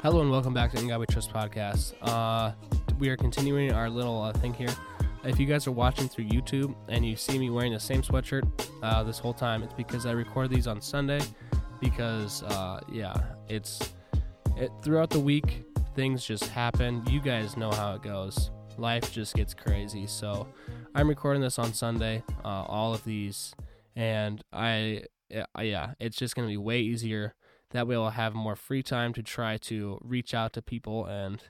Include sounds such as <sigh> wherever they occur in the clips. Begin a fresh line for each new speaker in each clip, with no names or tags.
Hello and welcome back to In God We Trust podcast. Uh, we are continuing our little uh, thing here. If you guys are watching through YouTube and you see me wearing the same sweatshirt uh, this whole time, it's because I record these on Sunday. Because uh, yeah, it's it, throughout the week things just happen. You guys know how it goes. Life just gets crazy. So I'm recording this on Sunday. Uh, all of these, and I yeah, it's just gonna be way easier that way I'll have more free time to try to reach out to people and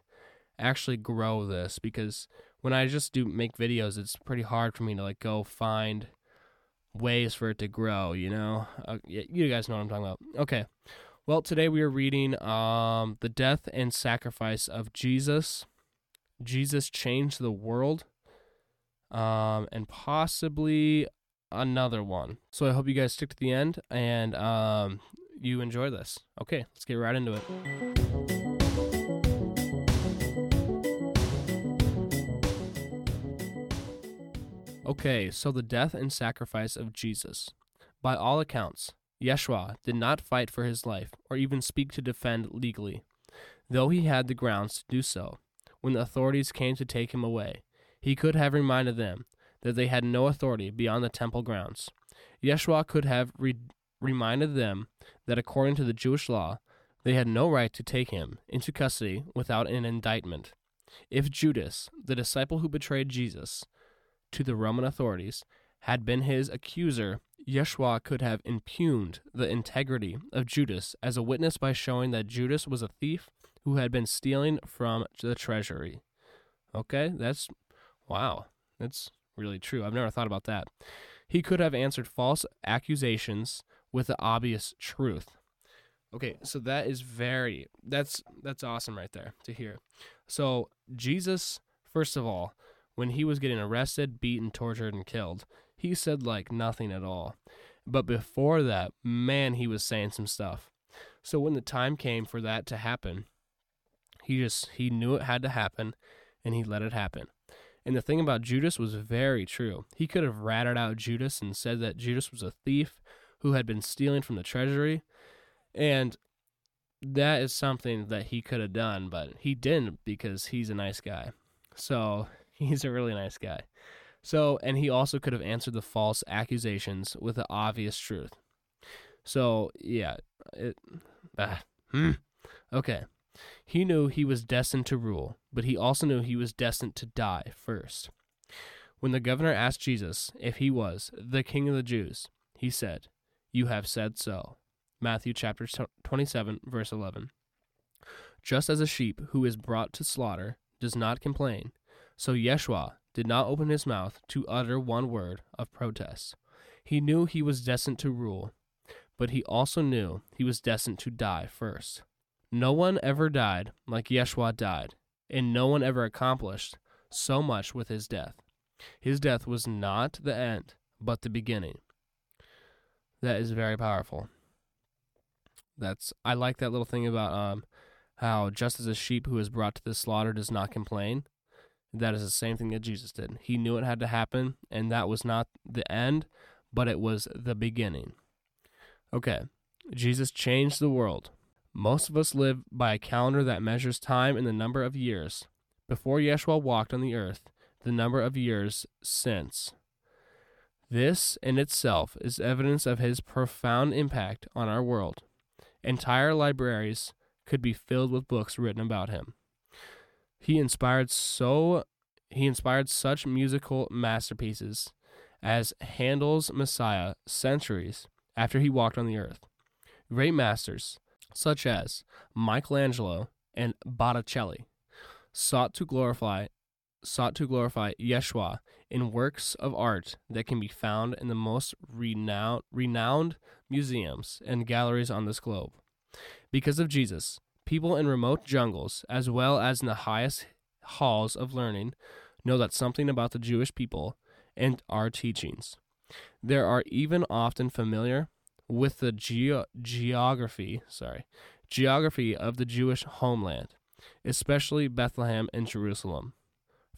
actually grow this because when I just do make videos, it's pretty hard for me to like go find ways for it to grow, you know? Uh, you guys know what I'm talking about. Okay. Well, today we are reading um, The Death and Sacrifice of Jesus. Jesus changed the world. Um, and possibly another one. So I hope you guys stick to the end and um, you enjoy this. Okay, let's get right into it. Okay, so the death and sacrifice of Jesus. By all accounts, Yeshua did not fight for his life or even speak to defend legally, though he had the grounds to do so. When the authorities came to take him away, he could have reminded them that they had no authority beyond the temple grounds. Yeshua could have re- reminded them that according to the Jewish law, they had no right to take him into custody without an indictment. If Judas, the disciple who betrayed Jesus to the Roman authorities, had been his accuser, Yeshua could have impugned the integrity of Judas as a witness by showing that Judas was a thief who had been stealing from the treasury. Okay, that's wow. That's really true. I've never thought about that. He could have answered false accusations with the obvious truth. Okay, so that is very that's that's awesome right there to hear. So Jesus, first of all, when he was getting arrested, beaten, tortured, and killed, he said like nothing at all. But before that, man, he was saying some stuff. So when the time came for that to happen, he just he knew it had to happen and he let it happen. And the thing about Judas was very true. He could have ratted out Judas and said that Judas was a thief who had been stealing from the treasury. And that is something that he could have done, but he didn't because he's a nice guy. So <laughs> he's a really nice guy. So, and he also could have answered the false accusations with the obvious truth. So, yeah, it, ah, hmm. okay. He knew he was destined to rule, but he also knew he was destined to die first. When the governor asked Jesus if he was the king of the Jews, he said, you have said so. Matthew chapter 27, verse 11. Just as a sheep who is brought to slaughter does not complain, so Yeshua did not open his mouth to utter one word of protest. He knew he was destined to rule, but he also knew he was destined to die first. No one ever died like Yeshua died, and no one ever accomplished so much with his death. His death was not the end, but the beginning. That is very powerful. That's I like that little thing about um how just as a sheep who is brought to the slaughter does not complain, that is the same thing that Jesus did. He knew it had to happen, and that was not the end, but it was the beginning. Okay, Jesus changed the world. Most of us live by a calendar that measures time in the number of years. Before Yeshua walked on the earth, the number of years since this in itself is evidence of his profound impact on our world. Entire libraries could be filled with books written about him. He inspired so he inspired such musical masterpieces as Handel's Messiah centuries after he walked on the earth. Great masters such as Michelangelo and Botticelli sought to glorify sought to glorify Yeshua in works of art that can be found in the most renowned, renowned museums and galleries on this globe. Because of Jesus, people in remote jungles, as well as in the highest halls of learning, know that something about the Jewish people and our teachings. There are even often familiar with the ge- geography, sorry, geography of the Jewish homeland, especially Bethlehem and Jerusalem.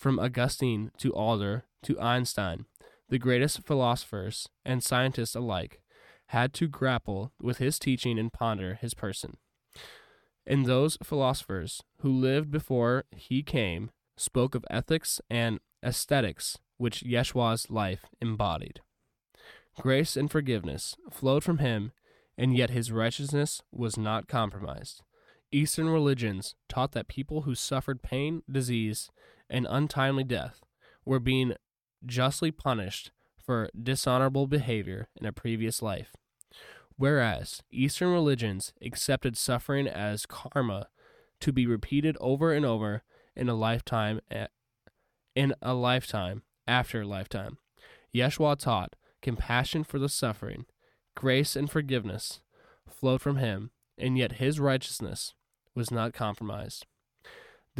From Augustine to Alder to Einstein, the greatest philosophers and scientists alike had to grapple with his teaching and ponder his person. And those philosophers who lived before he came spoke of ethics and aesthetics, which Yeshua's life embodied. Grace and forgiveness flowed from him, and yet his righteousness was not compromised. Eastern religions taught that people who suffered pain, disease, and untimely death were being justly punished for dishonorable behavior in a previous life, whereas Eastern religions accepted suffering as karma to be repeated over and over in a lifetime in a lifetime after a lifetime. Yeshua taught compassion for the suffering, grace and forgiveness flowed from him, and yet his righteousness was not compromised.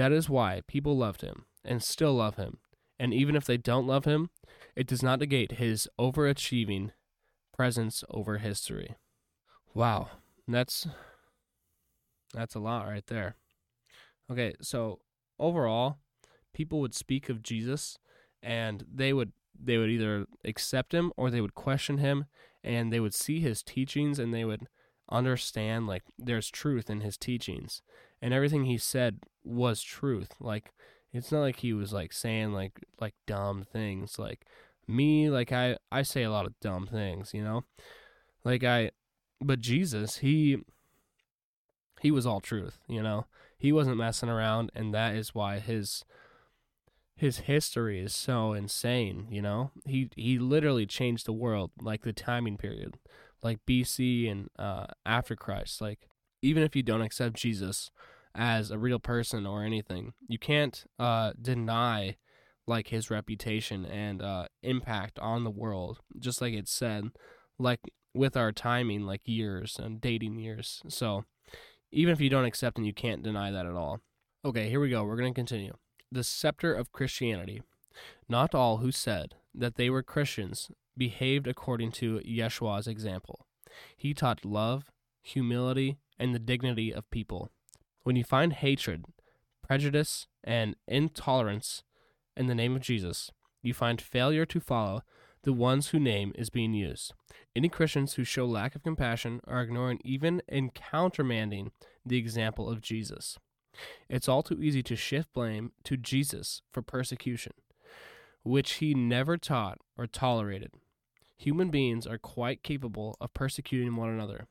That is why people loved him and still love him. And even if they don't love him, it does not negate his overachieving presence over history. Wow, that's that's a lot right there. Okay, so overall, people would speak of Jesus and they would they would either accept him or they would question him and they would see his teachings and they would understand like there's truth in his teachings and everything he said was truth. Like it's not like he was like saying like like dumb things. Like me like i i say a lot of dumb things you know? Like i but jesus he he was all truth you know? He wasn't messing around and that is why his his history is so insane you know? He he literally changed the world like the timing period like BC and uh, after Christ. Like, even if you don't accept Jesus as a real person or anything, you can't uh, deny like his reputation and uh, impact on the world. Just like it said, like with our timing, like years and dating years. So, even if you don't accept him, you can't deny that at all. Okay, here we go. We're going to continue. The scepter of Christianity. Not all who said that they were Christians behaved according to Yeshua's example. He taught love, humility, and the dignity of people. When you find hatred, prejudice, and intolerance in the name of Jesus, you find failure to follow the ones whose name is being used. Any Christians who show lack of compassion are ignoring even and countermanding the example of Jesus. It's all too easy to shift blame to Jesus for persecution, which he never taught or tolerated. Human beings are quite capable of persecuting one another,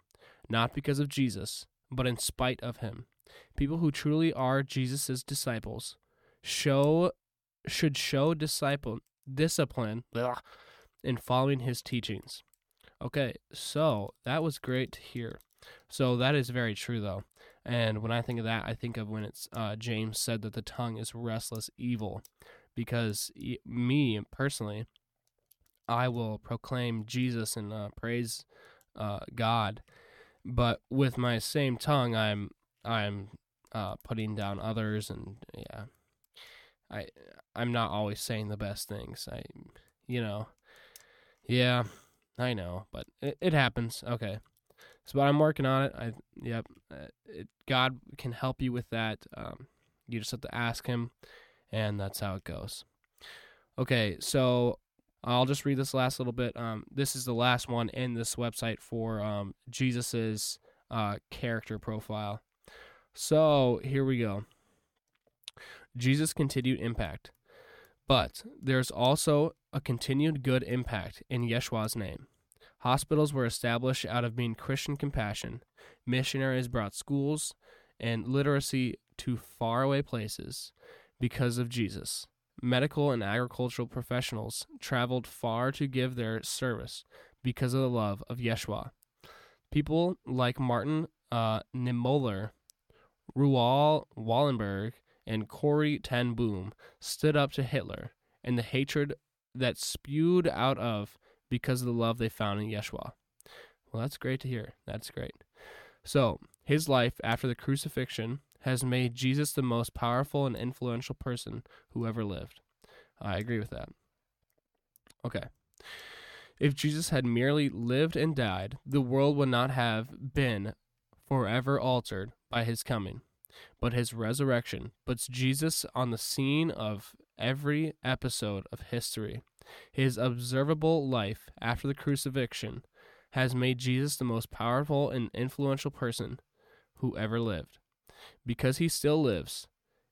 not because of Jesus, but in spite of him. People who truly are Jesus' disciples show should show disciple discipline blah, in following his teachings. Okay, so that was great to hear. So that is very true, though. And when I think of that, I think of when it's uh, James said that the tongue is restless evil, because me personally, I will proclaim Jesus and uh, praise uh, God, but with my same tongue, I'm I'm uh, putting down others, and yeah, I I'm not always saying the best things. I you know, yeah, I know, but it, it happens. Okay, so but I'm working on it. I yep, uh, it, God can help you with that. Um, you just have to ask Him, and that's how it goes. Okay, so I'll just read this last little bit. Um, this is the last one in this website for um, Jesus's uh, character profile. So here we go. Jesus' continued impact. But there's also a continued good impact in Yeshua's name. Hospitals were established out of being Christian compassion. Missionaries brought schools and literacy to faraway places because of Jesus medical and agricultural professionals traveled far to give their service because of the love of Yeshua. People like Martin uh, Niemöller, Raoul Wallenberg, and Corrie ten Boom stood up to Hitler and the hatred that spewed out of because of the love they found in Yeshua. Well, that's great to hear. That's great. So, his life after the crucifixion has made Jesus the most powerful and influential person who ever lived. I agree with that. Okay. If Jesus had merely lived and died, the world would not have been forever altered by his coming. But his resurrection puts Jesus on the scene of every episode of history. His observable life after the crucifixion has made Jesus the most powerful and influential person who ever lived. Because he still lives,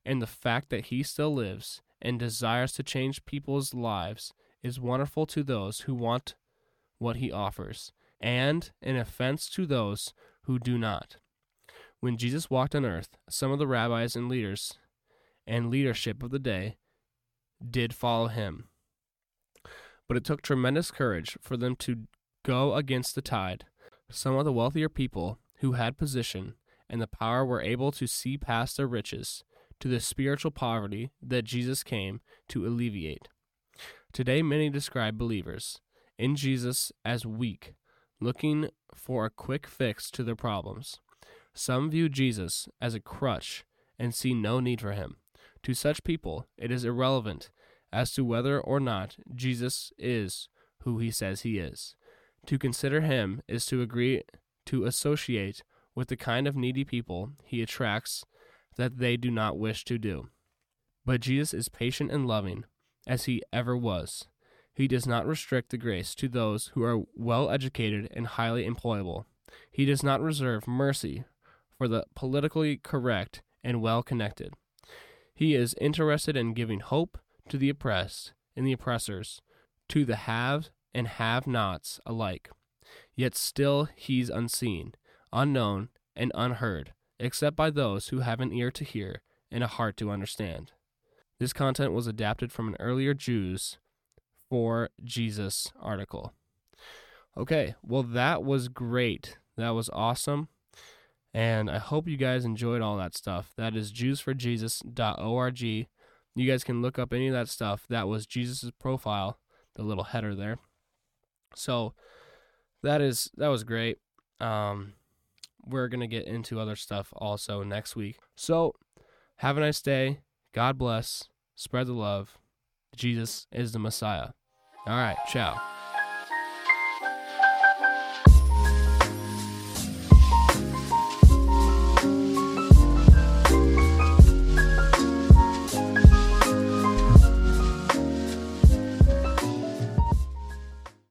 and the fact that he still lives and desires to change people's lives is wonderful to those who want what he offers, and an offense to those who do not. When Jesus walked on earth, some of the rabbis and leaders and leadership of the day did follow him. But it took tremendous courage for them to go against the tide. Some of the wealthier people who had position and the power were able to see past their riches to the spiritual poverty that Jesus came to alleviate. Today, many describe believers in Jesus as weak, looking for a quick fix to their problems. Some view Jesus as a crutch and see no need for him. To such people, it is irrelevant as to whether or not Jesus is who he says he is. To consider him is to agree to associate with the kind of needy people he attracts that they do not wish to do. But Jesus is patient and loving, as he ever was. He does not restrict the grace to those who are well educated and highly employable. He does not reserve mercy for the politically correct and well connected. He is interested in giving hope to the oppressed and the oppressors, to the have and have nots alike. Yet still he's unseen, unknown, and unheard, except by those who have an ear to hear and a heart to understand. This content was adapted from an earlier Jews for Jesus article. Okay, well, that was great. That was awesome. And I hope you guys enjoyed all that stuff. That is jewsforjesus.org. You guys can look up any of that stuff. That was Jesus' profile, the little header there. So that is that was great. Um, we're gonna get into other stuff also next week. So have a nice day. God bless. Spread the love. Jesus is the Messiah. All right, ciao.